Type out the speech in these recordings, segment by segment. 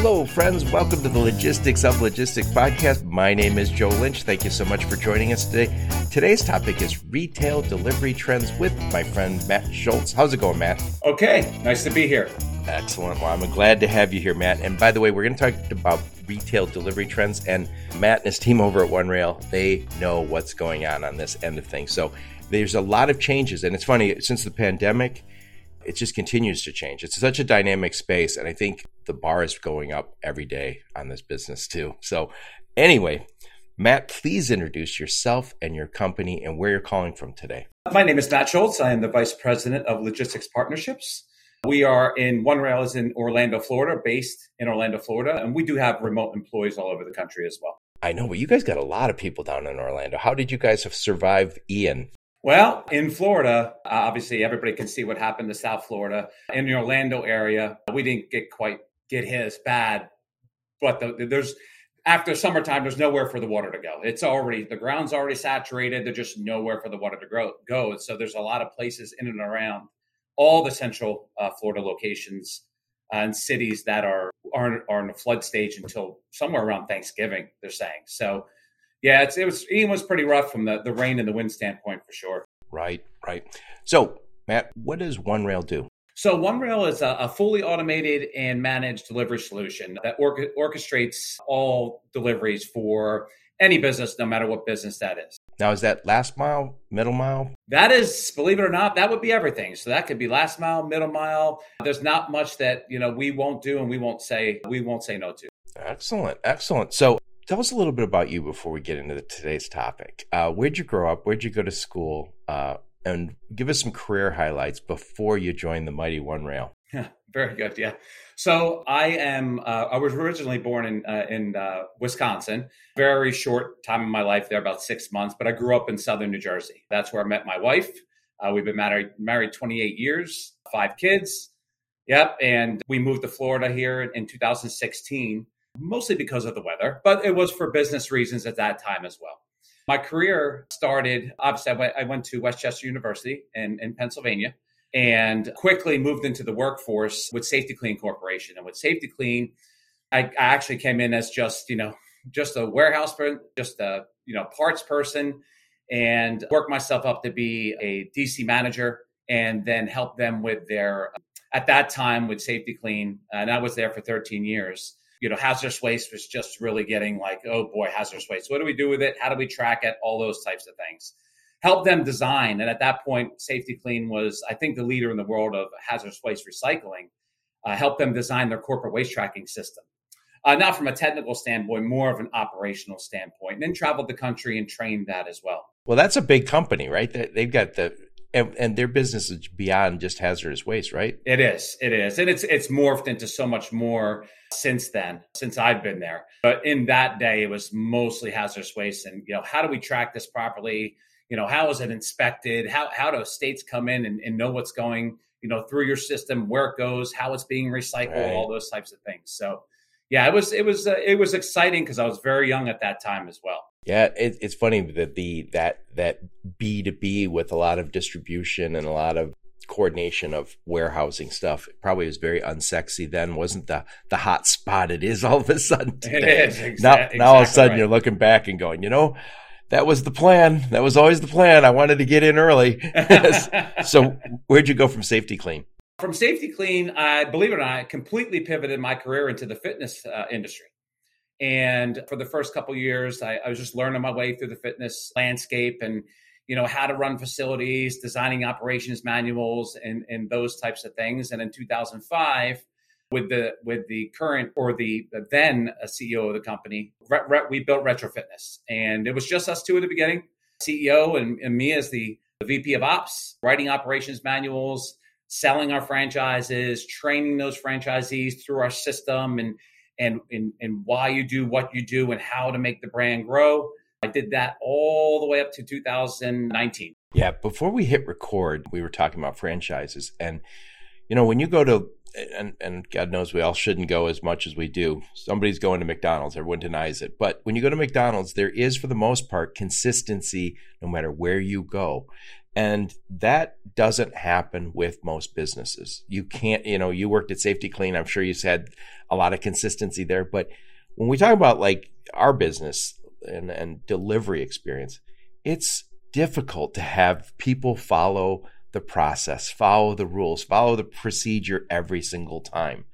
Hello, friends. Welcome to the Logistics of Logistics podcast. My name is Joe Lynch. Thank you so much for joining us today. Today's topic is retail delivery trends with my friend Matt Schultz. How's it going, Matt? Okay, nice to be here. Excellent. Well, I'm glad to have you here, Matt. And by the way, we're going to talk about retail delivery trends. And Matt and his team over at OneRail, they know what's going on on this end of things. So there's a lot of changes. And it's funny, since the pandemic, it just continues to change. It's such a dynamic space. And I think the bar is going up every day on this business too. So, anyway, Matt, please introduce yourself and your company and where you're calling from today. My name is Matt Schultz. I am the Vice President of Logistics Partnerships. We are in OneRail is in Orlando, Florida, based in Orlando, Florida, and we do have remote employees all over the country as well. I know, but you guys got a lot of people down in Orlando. How did you guys have survived Ian? Well, in Florida, obviously everybody can see what happened to South Florida. In the Orlando area, we didn't get quite get his bad, but the, there's after summertime, there's nowhere for the water to go. It's already the ground's already saturated. There's just nowhere for the water to grow, go. So there's a lot of places in and around all the central uh, Florida locations and cities that are are are in a flood stage until somewhere around Thanksgiving. They're saying so. Yeah, it's, it was Ian was pretty rough from the, the rain and the wind standpoint for sure. Right, right. So, Matt, what does OneRail do? So, OneRail is a, a fully automated and managed delivery solution that or- orchestrates all deliveries for any business, no matter what business that is. Now, is that last mile, middle mile? That is, believe it or not, that would be everything. So that could be last mile, middle mile. There's not much that you know we won't do, and we won't say we won't say no to. Excellent, excellent. So Tell us a little bit about you before we get into the, today's topic. Uh, where'd you grow up? Where'd you go to school? Uh, and give us some career highlights before you joined the mighty OneRail. Yeah, very good. Yeah. So I am. Uh, I was originally born in uh, in uh, Wisconsin. Very short time in my life there, about six months. But I grew up in Southern New Jersey. That's where I met my wife. Uh, we've been married married 28 years, five kids. Yep. And we moved to Florida here in 2016 mostly because of the weather, but it was for business reasons at that time as well. My career started, obviously, I went, to West Chester University in, in Pennsylvania and quickly moved into the workforce with Safety-Kleen Corporation. And with Safety-Kleen, I, I actually came in as just, you know, just a warehouse person, just a, you know, parts person and worked myself up to be a DC manager and then help them with their, at that time with Safety-Kleen. And I was there for 13 years you know, hazardous waste was just really getting like, oh boy, hazardous waste. What do we do with it? How do we track it? All those types of things. Help them design. And at that point, Safety-Kleen was, I think, the leader in the world of hazardous waste recycling. Uh, help them design their corporate waste tracking system. Uh, not from a technical standpoint, more of an operational standpoint, and then traveled the country and trained that as well. Well, that's a big company, right? They've got the and, and, their business is beyond just hazardous waste, right? It is. It is. And it's it's morphed into so much more since then, since I've been there. But in that day, it was mostly hazardous waste. And, you know, how do we track this properly? You know, how is it inspected? How how do states come in and, and know what's going, you know, through your system, where it goes, how it's being recycled, right. all those types of things. So yeah, it was it was uh, it was exciting because I was very young at that time as well. Yeah, it, it's funny that the that that B two B with a lot of distribution and a lot of coordination of warehousing stuff probably was very unsexy then wasn't the the hot spot it is all of a sudden today. it is exa- now, exactly now all of a sudden right. you're looking back and going you know that was the plan. That was always the plan. I wanted to get in early. So where'd you go from Safety-Kleen? From Safety-Kleen i believe it or not I completely pivoted my career into the fitness uh, industry and for the first couple years, I, I was just learning my way through the fitness landscape and you know how to run facilities, designing operations manuals, and and those types of things. And in 2005, with the with the current or the, the then uh, CEO of the company, we built Retro Fitness, and it was just us two at the beginning, CEO and, and me as the, the VP of Ops, writing operations manuals, selling our franchises, training those franchisees through our system, and and, and, and why you do what you do and how to make the brand grow. I did that all the way up to 2019. Yeah, before we hit record, we were talking about franchises. And, you know, when you go to, and, and God knows we all shouldn't go as much as we do. Somebody's going to McDonald's, everyone denies it. But when you go to McDonald's, there is, for the most part, consistency no matter where you go. And that doesn't happen with most businesses. You can't, you know, you worked at Safety-Kleen. I'm sure you had a lot of consistency there. But when we talk about like our business and, and delivery experience, it's difficult to have people follow the process, follow the rules, follow the procedure every single time.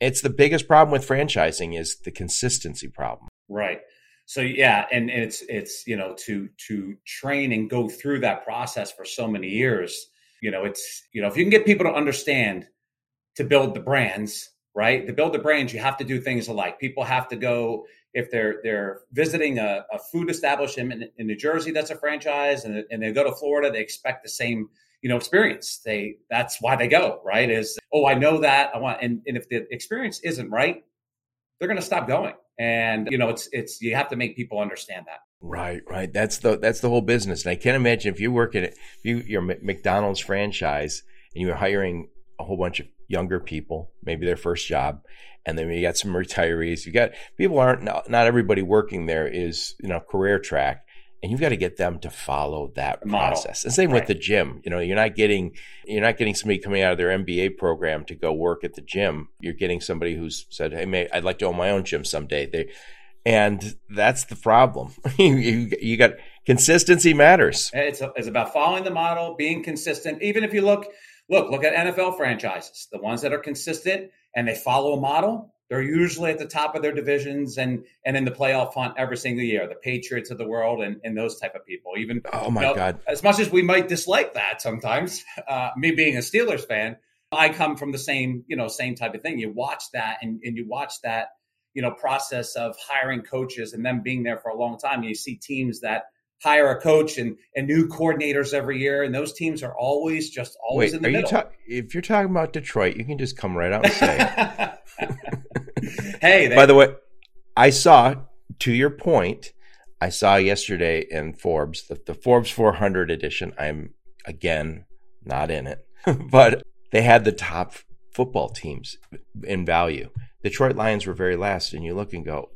It's the biggest problem with franchising is the consistency problem. Right. So yeah, and, and it's it's you know to to train and go through that process for so many years, you know, it's you know if you can get people to understand to build the brands, right? To build the brands, you have to do things alike. People have to go if they're they're visiting a, a food establishment in, in, New Jersey that's a franchise, and, and they go to Florida, they expect the same you know experience. They that's why they go right. Is oh I know that I want, and, and if the experience isn't right, they're going to stop going. And you know it's it's you have to make people understand that. Right, right. That's the that's the whole business. And I can't imagine if you work at if you your McDonald's franchise and you're hiring a whole bunch of younger people, maybe their first job, and then you got some retirees. You got people aren't not, not everybody working there is you know career track, and you've got to get them to follow that process. The same right. with the gym. You know, you're not getting you're not getting somebody coming out of their MBA program to go work at the gym. You're getting somebody who's said, "Hey, may, I'd like to own my own gym someday." They and that's the problem. you, you got consistency matters. It's, it's about following the model, being consistent. Even if you look, look, look at NFL franchises, the ones that are consistent and they follow a model. They're usually at the top of their divisions and and in the playoff hunt every single year. The Patriots of the world and, and those type of people. Even oh my you know, god, as much as we might dislike that sometimes, uh, me being a Steelers fan, I come from the same you know same type of thing. You watch that and, and you watch that you know process of hiring coaches and them being there for a long time. And you see teams that hire a coach and, and new coordinators every year, and those teams are always just always Wait, in the middle. You ta- if you're talking about Detroit, you can just come right out and say hey, they- by the way, I saw to your point. I saw yesterday in Forbes the, the Forbes 400 edition. I'm again not in it, but they had the top football teams in value. Detroit Lions were very last, and you look and go,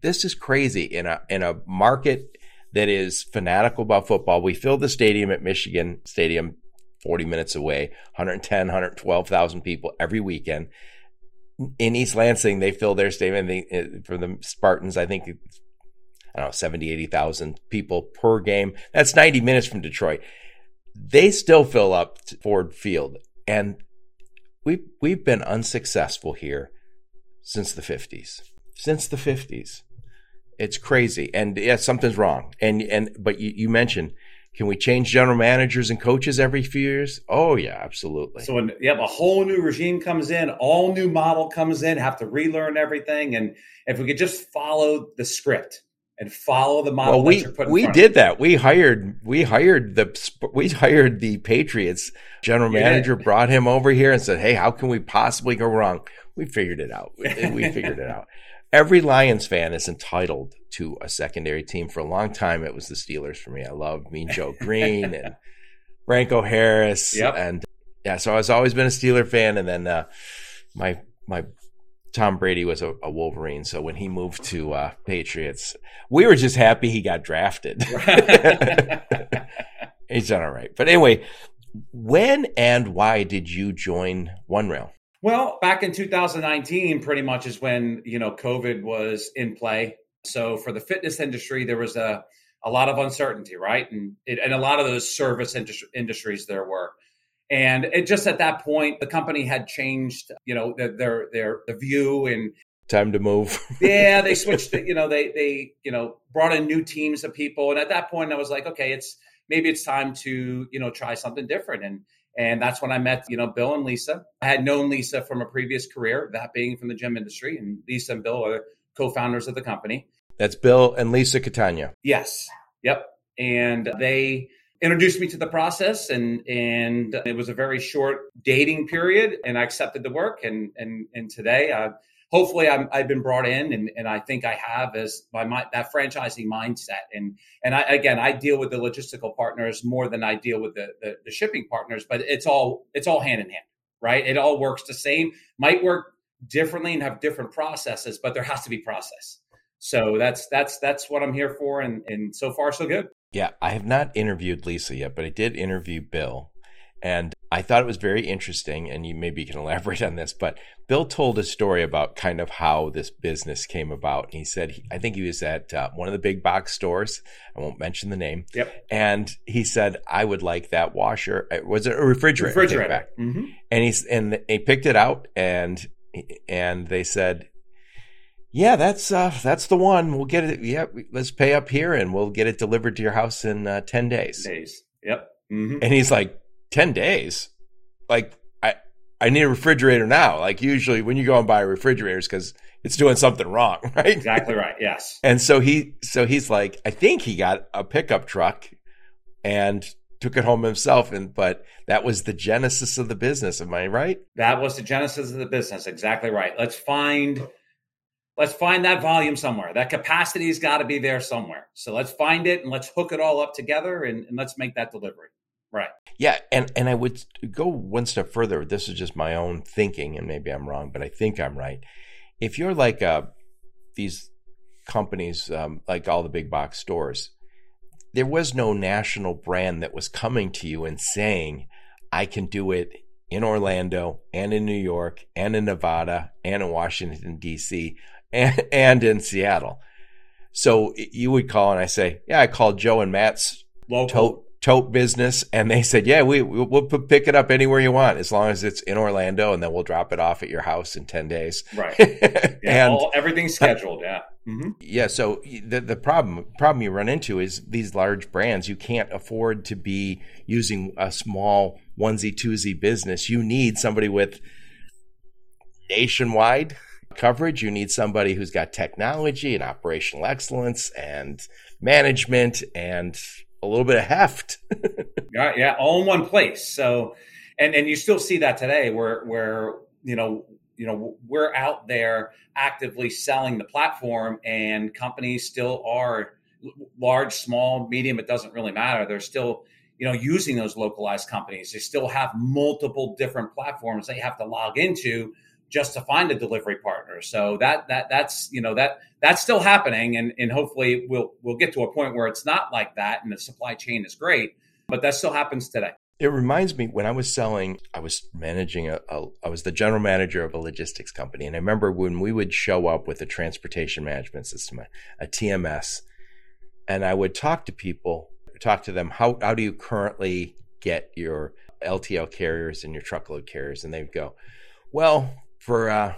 this is crazy in a in a market that is fanatical about football. We filled the stadium at Michigan Stadium 40 minutes away, 110, 112,000 people every weekend. In East Lansing, they fill their stadium they, for the Spartans. I think, I don't know, 70, 80,000 people per game. That's 90 minutes from Detroit. They still fill up Ford Field. And we've, we've been unsuccessful here since the 50s. Since the 50s. It's crazy. And yeah, something's wrong. And and but you, you mentioned can we change general managers and coaches every few years? Oh yeah, absolutely. So when you have a whole new regime comes in, all new model comes in, have to relearn everything, and if we could just follow the script and follow the model, well, we we did that. We hired we hired the we hired the Patriots general you manager, did. brought him over here and said, "Hey, how can we possibly go wrong?" We figured it out. We figured it out every Lions fan is entitled to a secondary team. For a long time, it was the Steelers for me. I love Mean Joe Greene and Franco Harris, yep. and yeah, so I've always been a Steeler fan. And then uh, my my Tom Brady was a, a, Wolverine, so when he moved to uh, Patriots, we were just happy he got drafted. He's done all right, but anyway, when and why did you join OneRail? Well, back in 2019, pretty much is when, you know, COVID was in play. So for the fitness industry, there was a, a lot of uncertainty, right? And, it, and a lot of those service industri- industries there were. And it just at that point, the company had changed, you know, their, their, their the view and time to move. yeah, they switched, you know, they, they, you know, brought in new teams of people. And at that point I was like, okay, it's, maybe it's time to, you know, try something different. And, and that's when I met, you know, Bill and Lisa. I had known Lisa from a previous career, that being from the gym industry. And Lisa and Bill are co-founders of the company. That's Bill and Lisa Catania. Yes. Yep. And they introduced me to the process and and it was a very short dating period and I accepted the work and and and today I hopefully i have been brought in and, and I think I have as my, my that franchising mindset. And and I again I deal with the logistical partners more than I deal with the, the, the shipping partners, but it's all it's all hand in hand, right? It all works the same. Might work differently and have different processes, but there has to be process. So that's that's that's what I'm here for, and and so far so good. Yeah, I have not interviewed Lisa yet, but I did interview Bill, and I thought it was very interesting. And you maybe can elaborate on this, but Bill told a story about kind of how this business came about. And he said, he, I think he was at uh, one of the big box stores. I won't mention the name. Yep. And he said, I would like that washer. Was it a refrigerator? Refrigerator. Mm-hmm. And he's and he picked it out, and and they said, "Yeah, that's uh, that's the one. We'll get it. Yeah, let's pay up here, and we'll get it delivered to your house in uh, ten days." Days. Yep. Mm-hmm. And he's like, 10 days? Like, I I need a refrigerator now. Like usually when you go and buy refrigerators because it's doing something wrong, right? Exactly right. Yes. And so he so he's like, I think he got a pickup truck and took it home himself and but that was the genesis of the business am i right that was the genesis of the business exactly right let's find let's find that volume somewhere that capacity has got to be there somewhere so let's find it and let's hook it all up together and, and let's make that delivery right yeah and and i would go one step further this is just my own thinking and maybe i'm wrong but i think i'm right if you're like uh these companies um, like all the big box stores there was no national brand that was coming to you and saying, I can do it in Orlando and in New York and in Nevada and in Washington, D.C. and, and in Seattle. So you would call and I say, Yeah, I called Joe and Matt's tote, tote business. And they said, Yeah, we, we'll pick it up anywhere you want as long as it's in Orlando and then we'll drop it off at your house in 10 days. Right. Yeah, and all, everything's scheduled. Yeah. Mm-hmm. Yeah. So the the problem problem you run into is these large brands. You can't afford to be using a small onesie twosie business. You need somebody with nationwide coverage. You need somebody who's got technology and operational excellence and management and a little bit of heft. yeah, yeah, all in one place. So, and and you still see that today, where where you know you know we're out there actively selling the platform and companies still are large small medium it doesn't really matter they're still you know using those localized companies they still have multiple different platforms they have to log into just to find a delivery partner so that that that's you know that that's still happening and and hopefully we'll we'll get to a point where it's not like that and the supply chain is great but that still happens today it reminds me when I was selling, I was managing a, a, I was the general manager of a logistics company. And I remember when we would show up with a transportation management system, a, a TMS, and I would talk to people, talk to them, how, how do you currently get your LTL carriers and your truckload carriers? And they'd go, well, for uh,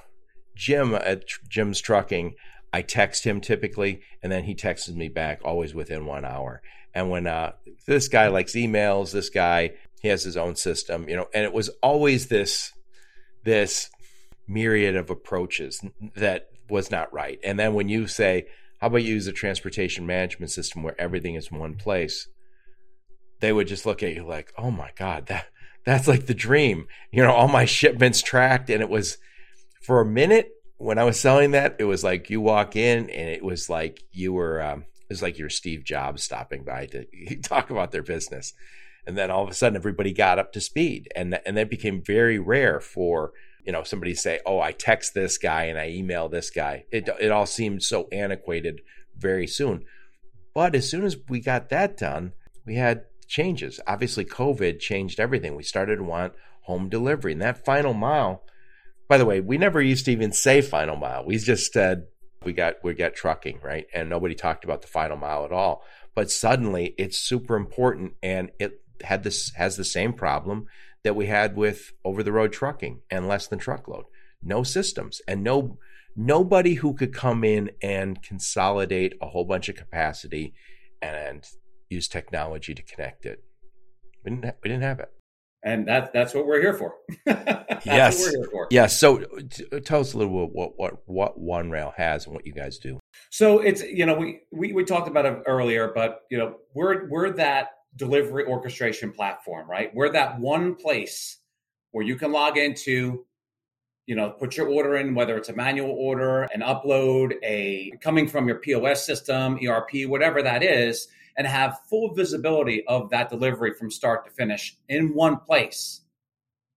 Jim at Jim's Trucking, I text him typically, and then he texts me back always within one hour. And when uh, this guy likes emails, this guy he has his own system, you know, and it was always this this myriad of approaches that was not right. And then when you say, "How about you use a transportation management system where everything is in one place?" They would just look at you like, "Oh my god, that that's like the dream." You know, all my shipments tracked, and it was for a minute when I was selling that, it was like you walk in and it was like you were um, it was like your Steve Jobs stopping by to talk about their business. And then all of a sudden everybody got up to speed. And and that became very rare for you know somebody to say oh i text this guy and i email this guy. It, it all seemed so antiquated very soon. But as soon as we got that done we had changes. Obviously covid changed everything. We started to want home delivery. And that final mile by the way we never used to even say final mile we just said we got we got trucking right and nobody talked about the final mile at all but suddenly it's super important and it had this has the same problem that we had with over the road trucking and less than truckload. No systems and no nobody who could come in and consolidate a whole bunch of capacity and use technology to connect it. We didn't ha- we didn't have it. And that that's what we're here for. yes. we're here for. Yes. So t- tell us a little bit what what what OneRail has and what you guys do. So it's you know we, we we talked about it earlier, but you know we're we're that delivery orchestration platform, right? We're that one place where you can log into you know, put your order in, whether it's a manual order, an upload, a coming from your POS system, ERP, whatever that is, and have full visibility of that delivery from start to finish in one place.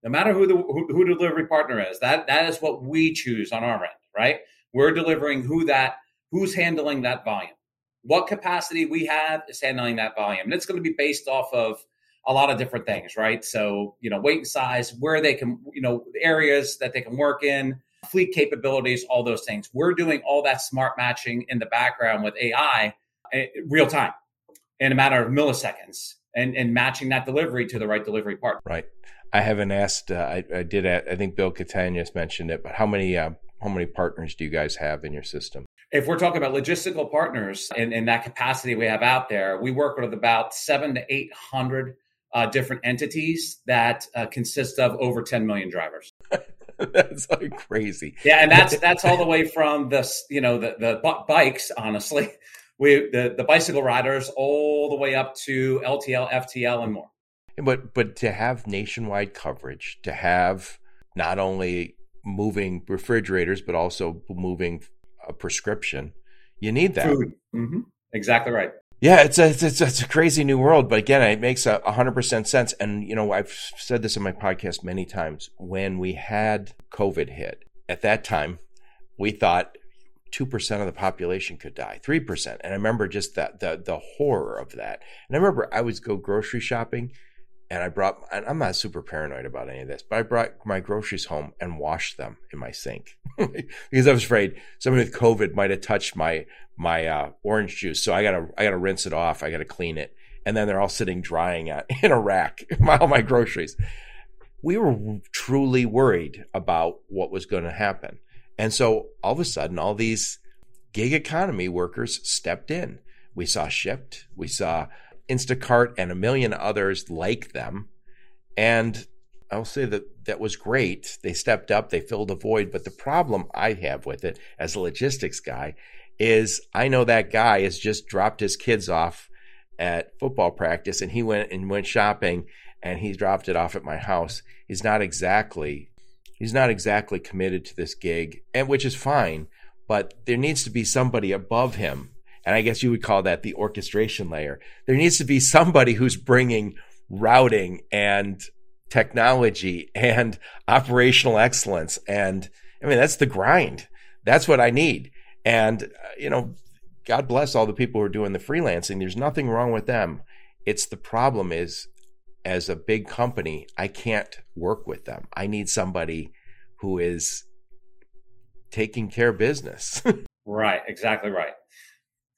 No matter who the who, who delivery partner is, that that is what we choose on our end, right? We're delivering who that who's handling that volume. What capacity we have is handling that volume. And it's going to be based off of a lot of different things, right? So, you know, weight and size, where they can, you know, areas that they can work in, fleet capabilities, all those things. We're doing all that smart matching in the background with AI eh, real time in a matter of milliseconds and, and matching that delivery to the right delivery partner. Right. I haven't asked, uh, I, I, did, I think Bill Catanius mentioned it, but how many, uh, how many partners do you guys have in your system? If we're talking about logistical partners and, and that capacity we have out there, we work with about seven to 800 uh, different entities that uh, consist of over 10 million drivers. that's like crazy. Yeah, and that's that's all the way from the you know the the bikes. Honestly, we the the bicycle riders all the way up to LTL, FTL, and more. But but to have nationwide coverage, to have not only moving refrigerators but also moving a prescription, you need that. Food. Mm-hmm. Exactly right. Yeah, it's a, it's, it's a crazy new world, but again, it makes a hundred percent sense. And you know, I've said this in my podcast many times. When we had COVID hit, at that time, we thought two percent of the population could die, three percent, and I remember just that the the horror of that. And I remember I was go grocery shopping, and I brought. I'm not super paranoid about any of this, but I brought my groceries home and washed them in my sink because I was afraid somebody with COVID might have touched my my uh, orange juice. So I gotta I gotta rinse it off. I gotta clean it, and then they're all sitting drying at, in a rack. all my groceries. We were truly worried about what was going to happen, and so all of a sudden, all these gig economy workers stepped in. We saw Shipt. We saw Instacart and a million others like them. And I'll say that that was great. They stepped up, they filled a void. But the problem I have with it as a logistics guy is I know that guy has just dropped his kids off at football practice and he went and went shopping and he dropped it off at my house. He's not exactly he's not exactly committed to this gig, and which is fine, but there needs to be somebody above him and I guess you would call that the orchestration layer. There needs to be somebody who's bringing routing and technology and operational excellence. And I mean, that's the grind. That's what I need. And, uh, you know, God bless all the people who are doing the freelancing. There's nothing wrong with them. It's the problem is, as a big company, I can't work with them. I need somebody who is taking care of business. right. Exactly right.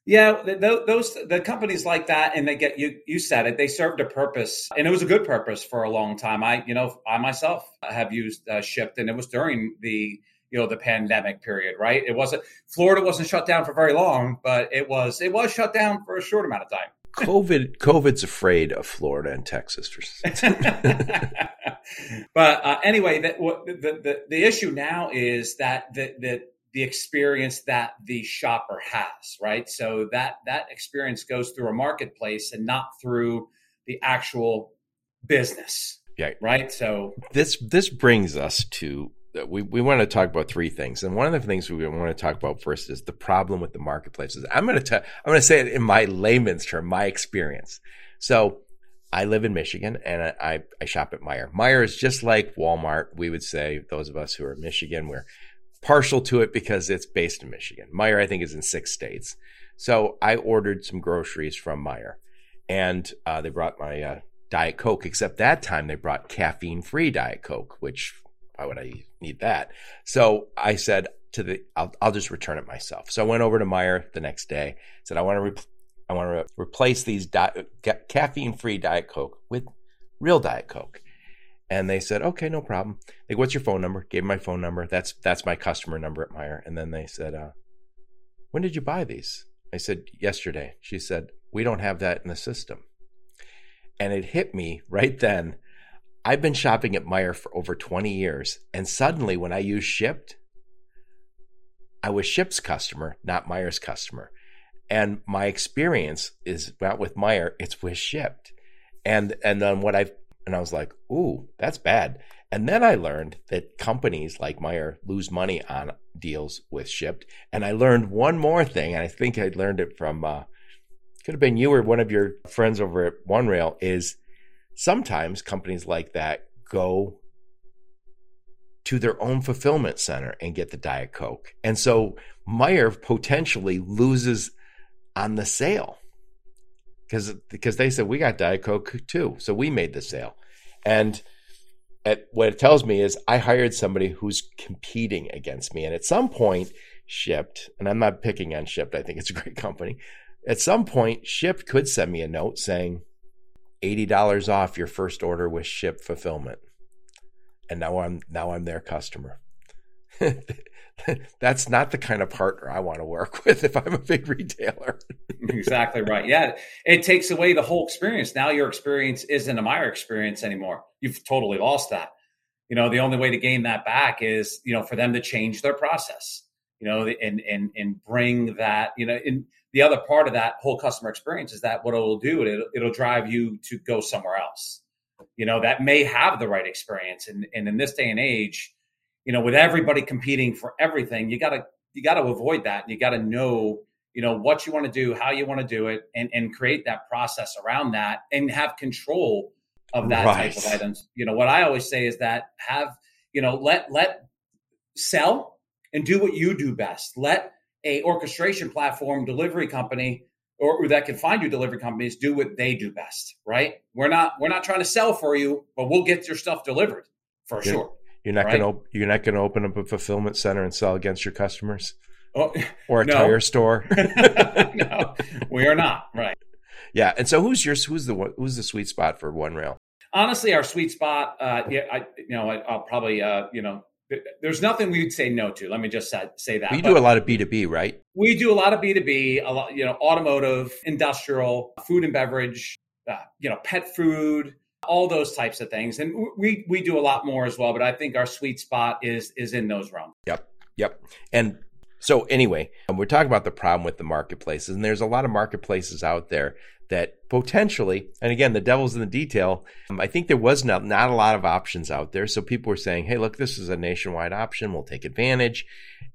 Yeah, those the companies like that, and they get you. You said it. They served a purpose, and it was a good purpose for a long time. I, you know, I myself have used uh, Shipt, and it was during the you know the pandemic period, right? It wasn't Florida wasn't shut down for very long, but it was it was shut down for a short amount of time. COVID, COVID's afraid of Florida and Texas. For but uh, anyway, the, the, the the issue now is that the, the the experience that the shopper has, right? So that that experience goes through a marketplace and not through the actual business. Yeah. Right. So this this brings us to we, we want to talk about three things. And one of the things we want to talk about first is the problem with the marketplaces. I'm going to tell, I'm going to say it in my layman's term, my experience. So I live in Michigan and I, I shop at Meijer. Meijer is just like Walmart. We would say those of us who are in Michigan, we're partial to it because it's based in Michigan. Meijer, I think, is in six states. So I ordered some groceries from Meijer, and uh, they brought my uh, Diet Coke. Except that time they brought caffeine-free Diet Coke, which why would I need that? So I said to the, I'll, I'll just return it myself. So I went over to Meijer the next day. Said I want to, re- I want to re- replace these di- ca- caffeine-free Diet Coke with real Diet Coke. And they said, okay, no problem. They, what's your phone number? Gave my phone number. That's that's my customer number at Meijer. And then they said, uh, when did you buy these? I said, yesterday. She said, we don't have that in the system. And it hit me right then. I've been shopping at Meijer for over 20 years. And suddenly when I use Shipt, I was Shipt's customer, not Meijer's customer. And my experience is not with Meijer, it's with Shipt. And and then what I've and I was like, ooh, that's bad. And then I learned that companies like Meijer lose money on deals with Shipt. And I learned one more thing, and I think I learned it from uh, could have been you or one of your friends over at OneRail. Is sometimes companies like that go to their own fulfillment center and get the Diet Coke. And so Meijer potentially loses on the sale because because they said we got Diet Coke too, so we made the sale. And at, what it tells me is I hired somebody who's competing against me, and at some point, Shipt, and I'm not picking on Shipt. I think it's a great company. At some point, Shipt could send me a note saying eighty dollars off your first order with ship fulfillment and now I'm now I'm their customer. That's not the kind of partner I want to work with if I'm a big retailer. exactly right. Yeah, it takes away the whole experience. Now your experience isn't a Meijer experience anymore. You've totally lost that. You know, the only way to gain that back is you know for them to change their process. You know, and and and bring that. You know, in the other part of that whole customer experience is that what it'll do it'll, it'll drive you to go somewhere else you know, that may have the right experience. And, and in this day and age, you know, with everybody competing for everything, you gotta you gotta avoid that. and You gotta know, you know, what you want to do, how you want to do it, and and create that process around that and have control of that right. type of items. You know, what I always say is that have, you know, let let sell and do what you do best. Let a orchestration platform delivery company or, or that can find you delivery companies do what they do best, right? We're not we're not trying to sell for you, but we'll get your stuff delivered for you're, sure. You're not right? gonna you're not gonna open up a fulfillment center and sell against your customers. Oh, or a no. tire store. no, we are not. Right. Yeah, and so who's your who's the who's the sweet spot for OneRail? Honestly, our sweet spot. Uh, yeah, I you know I, will probably uh, you know there's nothing we'd say no to. Let me just say that. We do a lot of B2B, right? We do a lot of B2B, a lot, you know, automotive, industrial, food and beverage, uh, you know, pet food, all those types of things. And we we do a lot more as well, but I think our sweet spot is is in those realms. Yep. Yep. And so anyway, we're talking about the problem with the marketplaces and there's a lot of marketplaces out there that potentially, and again, the devil's in the detail. Um, I think there was not, not a lot of options out there. So people were saying, hey, look, this is a nationwide option. We'll take advantage.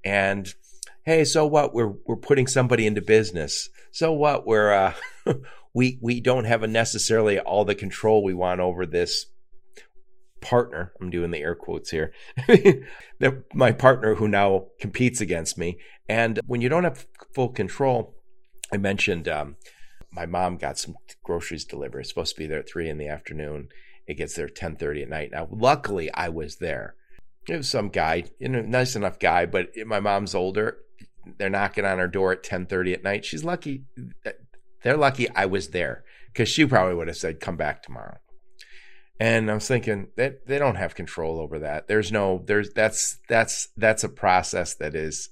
And hey, so what? We're, we're putting somebody into business. So what? We're, uh, we, we don't have a necessarily all the control we want over this partner. I'm doing the air quotes here. my partner who now competes against me. And when you don't have full control, I mentioned, um, my mom got some groceries delivered. It's supposed to be there at three in the afternoon. It gets there ten thirty at night. Now, luckily, I was there. It was some guy, you know, nice enough guy, but my mom's older. They're knocking on her door at ten thirty at night. She's lucky. Uh, they're lucky I was there because she probably would have said, "Come back tomorrow." And I was thinking that they, they don't have control over that. There's no there's that's that's that's a process that is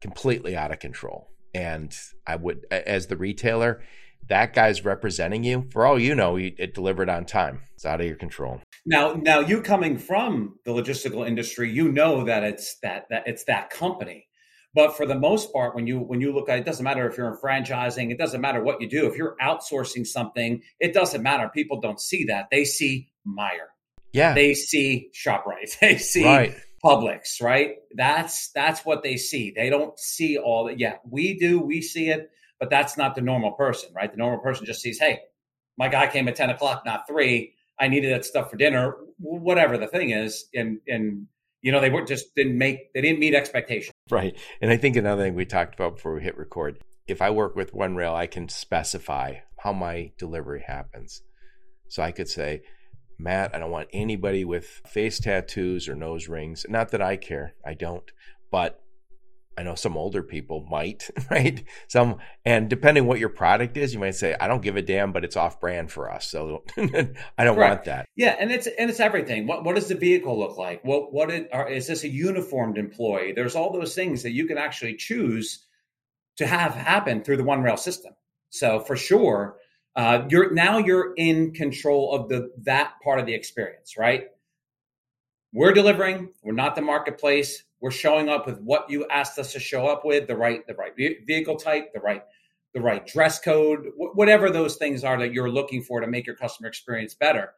completely out of control. And I would, as the retailer, that guy's representing you. For all you know, it delivered on time. It's out of your control. Now, now you coming from the logistical industry, you know that it's that that it's that company. But for the most part, when you when you look at it, it doesn't matter if you're in franchising, it doesn't matter what you do. If you're outsourcing something, it doesn't matter. People don't see that. They see Meijer. Yeah. They see ShopRite. They see right. Publix, right? That's that's what they see. They don't see all that. Yeah, we do. We see it, but that's not the normal person, right? The normal person just sees, hey, my guy came at ten o'clock, not three. I needed that stuff for dinner, whatever the thing is, and and you know they were just didn't make they didn't meet expectations. Right, and I think another thing we talked about before we hit record. If I work with OneRail, I can specify how my delivery happens. So I could say, Matt, I don't want anybody with face tattoos or nose rings. Not that I care, I don't. But I know some older people might, right? Some, and depending what your product is, you might say, I don't give a damn, but it's off brand for us. So I don't want that. Yeah. And it's, and it's everything. What, what does the vehicle look like? What, what it, are, is this a uniformed employee? There's all those things that you can actually choose to have happen through the OneRail system. So for sure, uh, you're now you're in control of the that part of the experience, right? We're delivering. We're not the marketplace. We're showing up with what you asked us to show up with the right the right vehicle type, the right the right dress code, whatever those things are that you're looking for to make your customer experience better.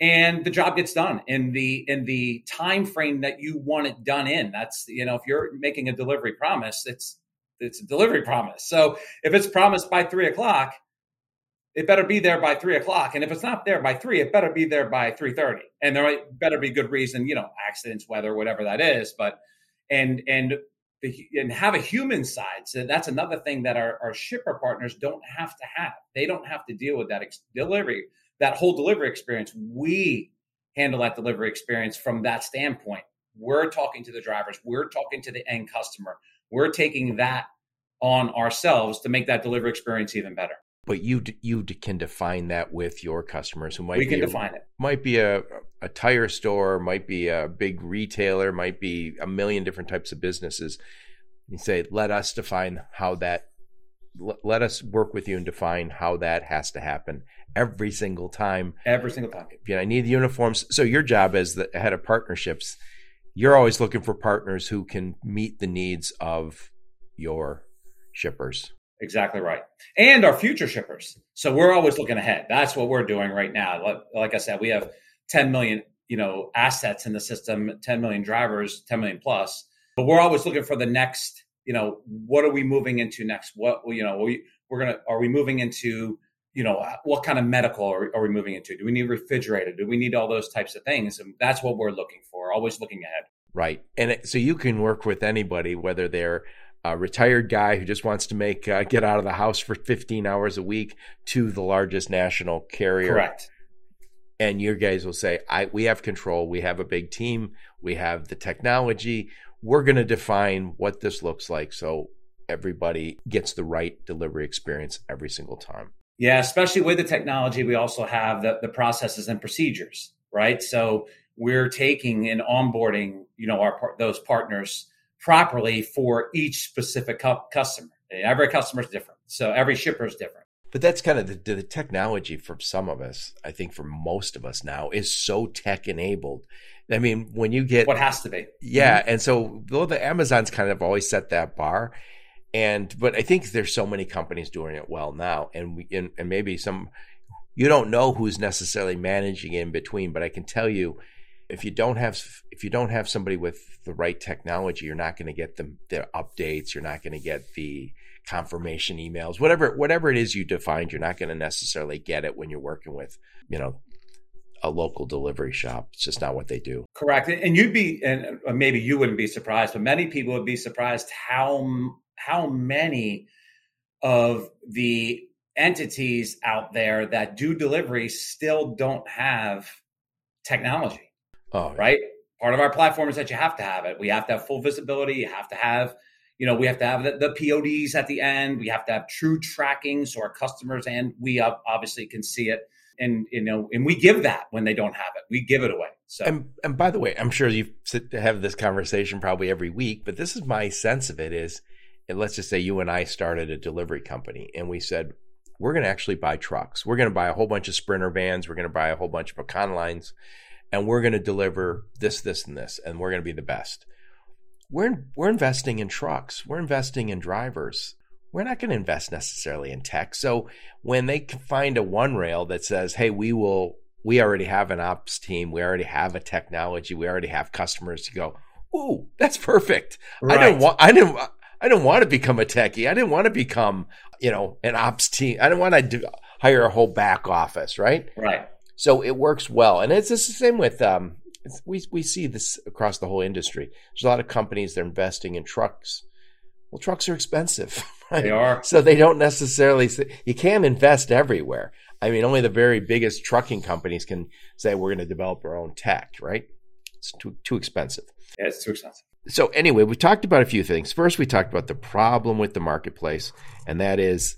and the job gets done in the in the time frame that you want it done in that's you know if you're making a delivery promise it's it's a delivery promise so if it's promised by three o'clock it better be there by three o'clock. And if it's not there by three it better be there by 3.30 and there might better be good reason you know accidents weather whatever that is but and and the, and have a human side. So that's another thing that our, our shipper partners don't have to have. They don't have to deal with that ex- delivery that whole delivery experience, we handle that delivery experience from that standpoint. We're talking to the drivers, we're talking to the end customer, we're taking that on ourselves to make that delivery experience even better. But you you can define that with your customers who might we can be define it. Might be a a tire store, might be a big retailer, might be a million different types of businesses. You say, let us define how that. Let us work with you and define how that has to happen every single time. Every single time. You know, I need the uniforms. So your job as the head of partnerships, you're always looking for partners who can meet the needs of your shippers. Exactly right. And our future shippers. So we're always looking ahead. That's what we're doing right now. Like, I said, we have 10 million, you know, assets in the system, 10 million drivers, 10 million plus. But we're always looking for the next, you know, what are we moving into next? What, you know, we, we're going to, are we moving into you know, what kind of medical are, are we moving into? Do we need refrigerated? Do we need all those types of things? And that's what we're looking for, always looking ahead. Right. And so you can work with anybody, whether they're a retired guy who just wants to make uh, get out of the house for 15 hours a week to the largest national carrier. Correct. And your guys will say, "I we have control. We have a big team. We have the technology. We're going to define what this looks like so everybody gets the right delivery experience every single time." Yeah, especially with the technology, we also have the, the processes and procedures, right? So we're taking and onboarding, you know, our those partners properly for each specific cu- customer. Every customer is different, so every shipper is different. But that's kind of the, the technology for some of us. I think for most of us now is so tech enabled. I mean, when you get what has to be, yeah, mm-hmm. and so though the Amazon's kind of always set that bar, and but I think there's so many companies doing it well now, and we and, and maybe some you don't know who's necessarily managing in between, but I can tell you if you don't have if you don't have somebody with the right technology, you're not going to get them the updates. You're not going to get the confirmation emails, whatever whatever it is you defined. You're not going to necessarily get it when you're working with you know a local delivery shop. It's just not what they do. Correct. And you'd be, and uh, maybe you wouldn't be surprised, but many people would be surprised how how many of the entities out there that do delivery still don't have technology. Oh, right. Part of our platform is that you have to have it. We have to have full visibility. You have to have, you know, we have to have the, the PODs at the end. We have to have true tracking so our customers and we obviously can see it. And you know, and we give that when they don't have it. We give it away. So, and, and by the way, I'm sure you have this conversation probably every week, but this is my sense of it: is and let's just say you and I started a delivery company and we said, we're going to actually buy trucks. We're going to buy a whole bunch of Sprinter vans. We're going to buy a whole bunch of Econolines and we're going to deliver this, this, and this, and we're going to be the best. We're, we're investing in trucks. We're investing in drivers. We're not going to invest necessarily in tech. So when they find a OneRail that says, hey, we will, we already have an ops team. We already have a technology. We already have customers to go, Ooh, that's perfect. Right. I didn't want, I didn't, I didn't want to become a techie. I didn't want to become, you know, an ops team. I didn't want to do, hire a whole back office, right? Right. So it works well, and it's, the same with um. We we see this across the whole industry. There's a lot of companies that are investing in trucks. Well, trucks are expensive. Right? They are. So they don't necessarily. You can't invest everywhere. I mean, only the very biggest trucking companies can say we're going to develop our own tech, right? It's too too expensive. Yeah, it's too expensive so anyway, we talked about a few things. First, we talked about the problem with the marketplace, and that is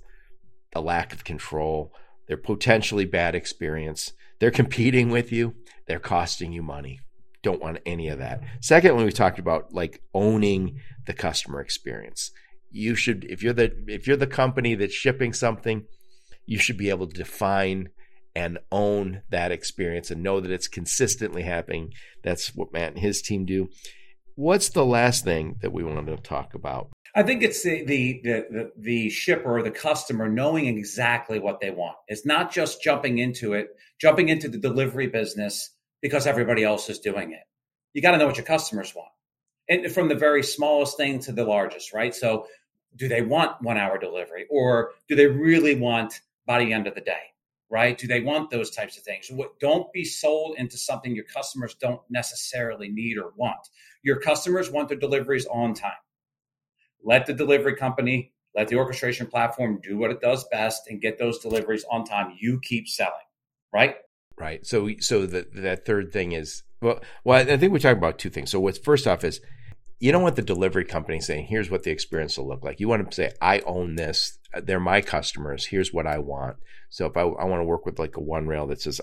the lack of control, their potentially bad experience. They're competing with you, they're costing you money. Don't want any of that. Secondly, we talked about like owning the customer experience. You should, if you're the if you're the company that's shipping something, you should be able to define and own that experience and know that it's consistently happening. That's what Matt and his team do what's the last thing that we want to talk about? I think it's the, the the the shipper or the customer knowing exactly what they want. It's not just jumping into it, jumping into the delivery business because everybody else is doing it. You got to know what your customers want, and from the very smallest thing to the largest, right? So, do they want one hour delivery, or do they really want by the end of the day? Right? Do they want those types of things? Don't be sold into something your customers don't necessarily need or want. Your customers want their deliveries on time let the delivery company, let the orchestration platform do what it does best and get those deliveries on time. You keep selling, right? Right. So, so the, that third thing is well, well, I think we're talking about two things. So, what's first off is you don't want the delivery company saying, "Here's what the experience will look like." You want to say, "I own this. They're my customers. Here's what I want." So, if I, I want to work with like a OneRail that says,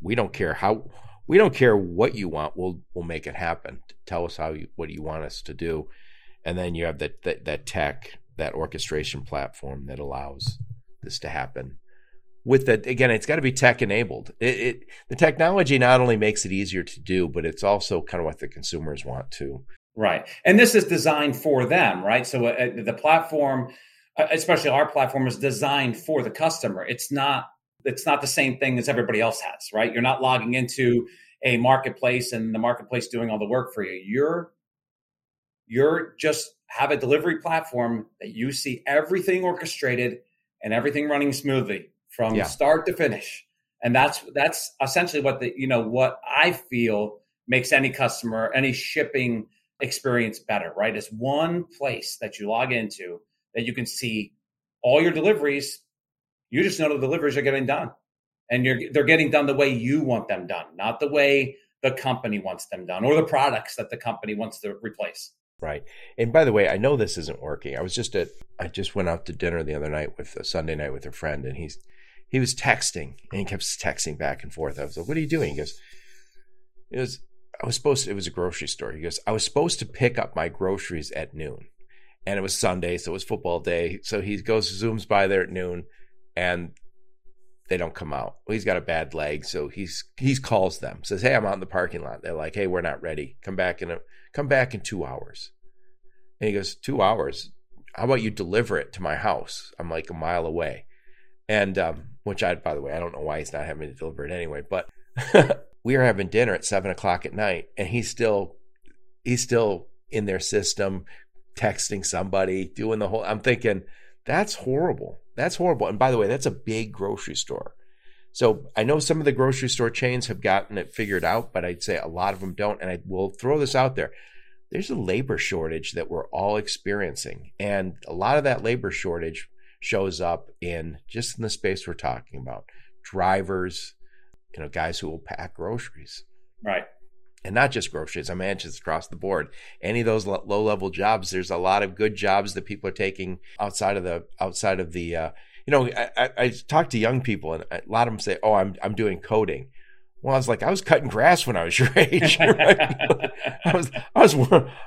"We don't care how." We don't care what you want. We'll we'll make it happen. Tell us how you what you want us to do, and then you have that, that that tech that orchestration platform that allows this to happen. With that again it's got to be tech enabled. It, it, the technology not only makes it easier to do but it's also kind of what the consumers want to right. And this is designed for them right? So uh, the platform uh, especially our platform is designed for the customer. It's not it's not the same thing as everybody else has right? You're not logging into a marketplace and the marketplace doing all the work for you. You're you're just have a delivery platform that you see everything orchestrated and everything running smoothly from yeah. start to finish. And that's that's essentially what the you know what I feel makes any customer any shipping experience better, right? Is one place that you log into that you can see all your deliveries. You just know the deliveries are getting done, and you're they're getting done the way you want them done, not the way the company wants them done or the products that the company wants to replace. Right. And by the way, I know this isn't working. I was just at I just went out to dinner the other night with a Sunday night with a friend and he's he was texting and he kept texting back and forth. I was like, What are you doing? He goes, It was I was supposed to it was a grocery store. He goes, I was supposed to pick up my groceries at noon. And it was Sunday, so it was football day. So he goes, zooms by there at noon and they don't come out. Well, he's got a bad leg, so he's he calls them, says, "Hey, I'm out in the parking lot." They're like, "Hey, we're not ready. Come back in a come back in two hours." And he goes, two hours? How about you deliver it to my house? I'm like a mile away, and um, which I, by the way, I don't know why he's not having to deliver it anyway. But we are having dinner at seven o'clock at night, and he's still he's still in their system, texting somebody, doing the whole. I'm thinking that's horrible. That's horrible. And by the way, that's a big grocery store. So I know some of the grocery store chains have gotten it figured out, but I'd say a lot of them don't. And I will throw this out there. There's a labor shortage that we're all experiencing. And a lot of that labor shortage shows up in just in the space we're talking about drivers, you know, guys who will pack groceries. Right and not just groceries. I mean, just across the board. Any of those low level jobs, there's a lot of good jobs that people are taking outside of the outside of the. Uh, you know, I, I, I talk to young people, and a lot of them say, "Oh, I'm I'm doing coding." Well, I was like, I was cutting grass when I was your age. Right? I was I was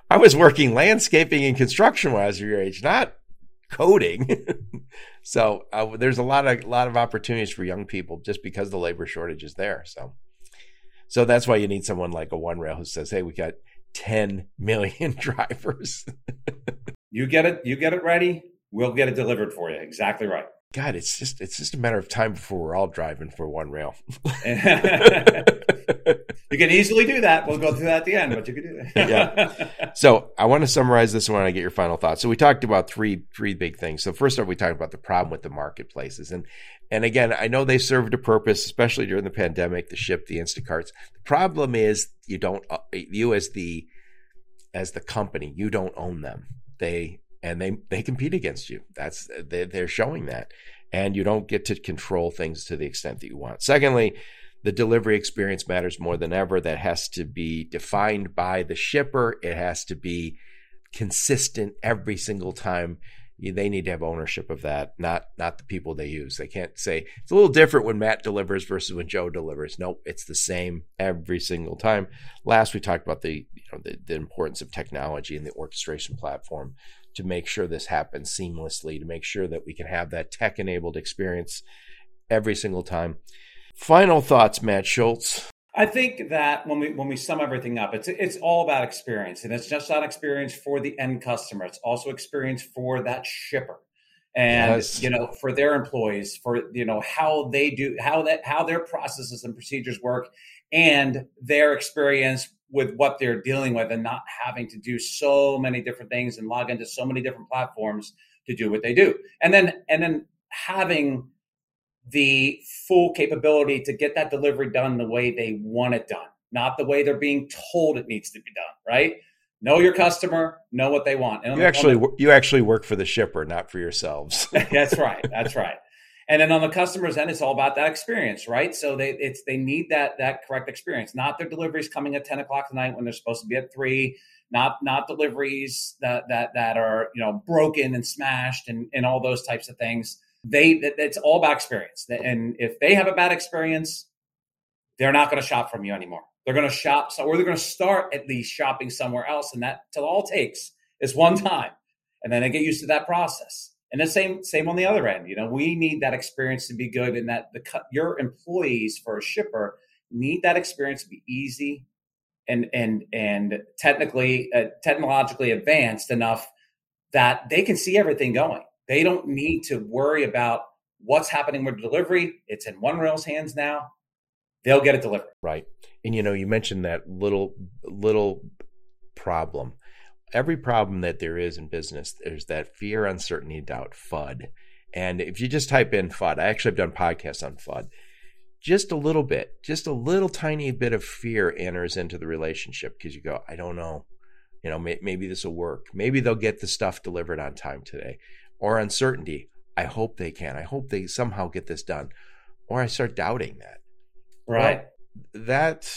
I was working landscaping and construction when I was your age, not coding. so uh, there's a lot of lot of opportunities for young people just because the labor shortage is there. So. So that's why you need someone like a OneRail who says, "Hey, we got 10 million drivers." you get it, you get it ready, we'll get it delivered for you. Exactly right. God, it's just it's just a matter of time before we're all driving for OneRail. you can easily do that. We'll go through that at the end, but you can do that. yeah. So I want to summarize this one. I get your final thoughts. So we talked about three three big things. So first off, we talked about the problem with the marketplaces, and and again, I know they served a purpose, especially during the pandemic, the ship the Instacarts. The problem is you don't, uh, you as the, as the company, you don't own them. They, and they, they compete against you. That's, they, they're showing that. And you don't get to control things to the extent that you want. Secondly, the delivery experience matters more than ever. That has to be defined by the shipper. It has to be consistent every single time they need to have ownership of that, not not the people they use. They can't say it's a little different when Matt delivers versus when Joe delivers. Nope, it's the same every single time. Last, we talked about the you know the, the importance of technology and the orchestration platform to make sure this happens seamlessly, to make sure that we can have that tech enabled experience every single time. Final thoughts, Matt Schultz. I think that when we when we sum everything up, it's it's all about experience, and it's just not experience for the end customer. It's also experience for that shipper, and yes. you know for their employees, for you know how they do how that how their processes and procedures work, and their experience with what they're dealing with, and not having to do so many different things and log into so many different platforms to do what they do, and then and then having the full capability to get that delivery done the way they want it done, not the way they're being told it needs to be done, right? Know your customer, know what they want. And you actually you actually work for the shipper, not for yourselves. that's right. That's right. And then on the customer's end, it's all about that experience, right? So they it's they need that that correct experience, not their deliveries coming at 10 o'clock at night when they're supposed to be at three, not not deliveries that that that are you know broken and smashed and, and all those types of things they it's all about experience. And if they have a bad experience, they're not going to shop from you anymore. They're going to shop, so or they're going to start at least shopping somewhere else, and that till all takes is one time, and then they get used to that process. And the same same on the other end. You know, we need that experience to be good, and that the your employees for a shipper need that experience to be easy and and and technically uh, technologically advanced enough that they can see everything going. They don't need to worry about what's happening with delivery. It's in OneRail's hands now. They'll get it delivered. Right. And you know, you mentioned that little little problem. Every problem that there is in business, there's that fear, uncertainty, doubt, FUD. And if you just type in FUD, I actually have done podcasts on FUD. Just a little bit, just a little tiny bit of fear enters into the relationship because you go, I don't know, you know, may, maybe this will work. Maybe they'll get the stuff delivered on time today or uncertainty. I hope they can. I hope they somehow get this done. Or I start doubting that. Right. Well, that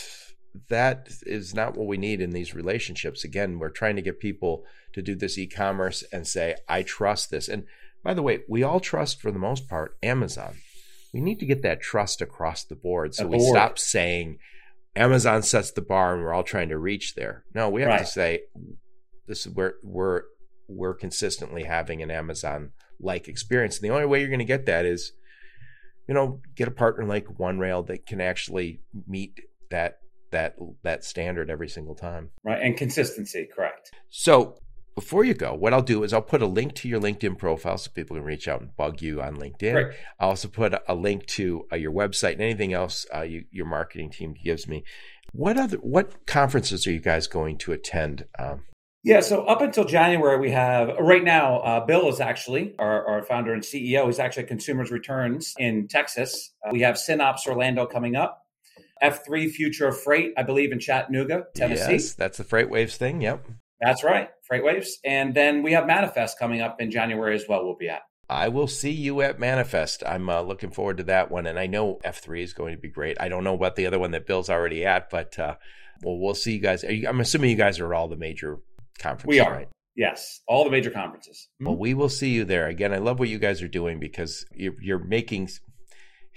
that is not what we need in these relationships. Again, we're trying to get people to do this e-commerce and say, I trust this. And by the way, we all trust for the most part Amazon. We need to get that trust across the board so we stop saying Amazon sets the bar and we're all trying to reach there. No, we have right. to say this is where we're we're consistently having an Amazon like experience. And the only way you're going to get that is, you know, get a partner like OneRail that can actually meet that that that standard every single time. Right, and consistency, correct. So before you go, what I'll do is I'll put a link to your LinkedIn profile so people can reach out and bug you on LinkedIn. Right. I'll also put a, link to uh, your website and anything else uh, you, your marketing team gives me. What other what conferences are you guys going to attend um, yeah, so up until January, we have right now, uh, Bill is actually our, our, founder and CEO. He's actually Consumers Returns in Texas. Uh, we have Synops Orlando coming up, F3 Future of Freight, I believe, in Chattanooga, Tennessee. Yes, that's the FreightWaves thing. Yep. That's right, FreightWaves. And then we have Manifest coming up in January as well, we'll be at. I will see you at Manifest. I'm uh, looking forward to that one. And I know F3 is going to be great. I don't know about the other one that Bill's already at, but uh, well, we'll see you guys. I'm assuming you guys are all the major conferences. We are. Right? Yes, all the major conferences. Well, we will see you there. Again, I love what you guys are doing because you're, you're making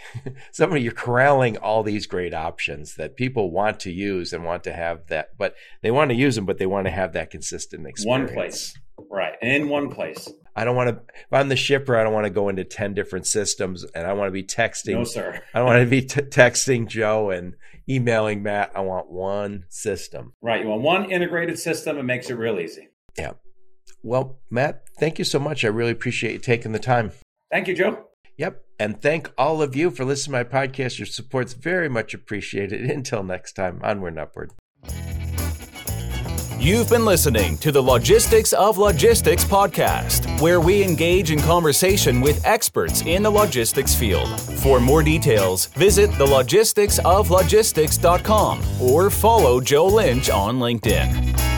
some of you're corralling all these great options that people want to use and want to have that, but they want to use them, but they want to have that consistent experience. One place, right? In one place. I don't want to. If I'm the shipper, I don't want to go into ten different systems, and I want to be texting. No, sir. I don't want to be t- texting Joe and emailing Matt. I want one system. Right. You want one integrated system. It makes it real easy. Yeah. Well, Matt, thank you so much. I really appreciate you taking the time. Thank you, Joe. Yep. And thank all of you for listening to my podcast. Your support's very much appreciated. Until next time, onward and upward. You've been listening to the Logistics of Logistics podcast, where we engage in conversation with experts in the logistics field. For more details, visit thelogisticsoflogistics.com or follow Joe Lynch on LinkedIn.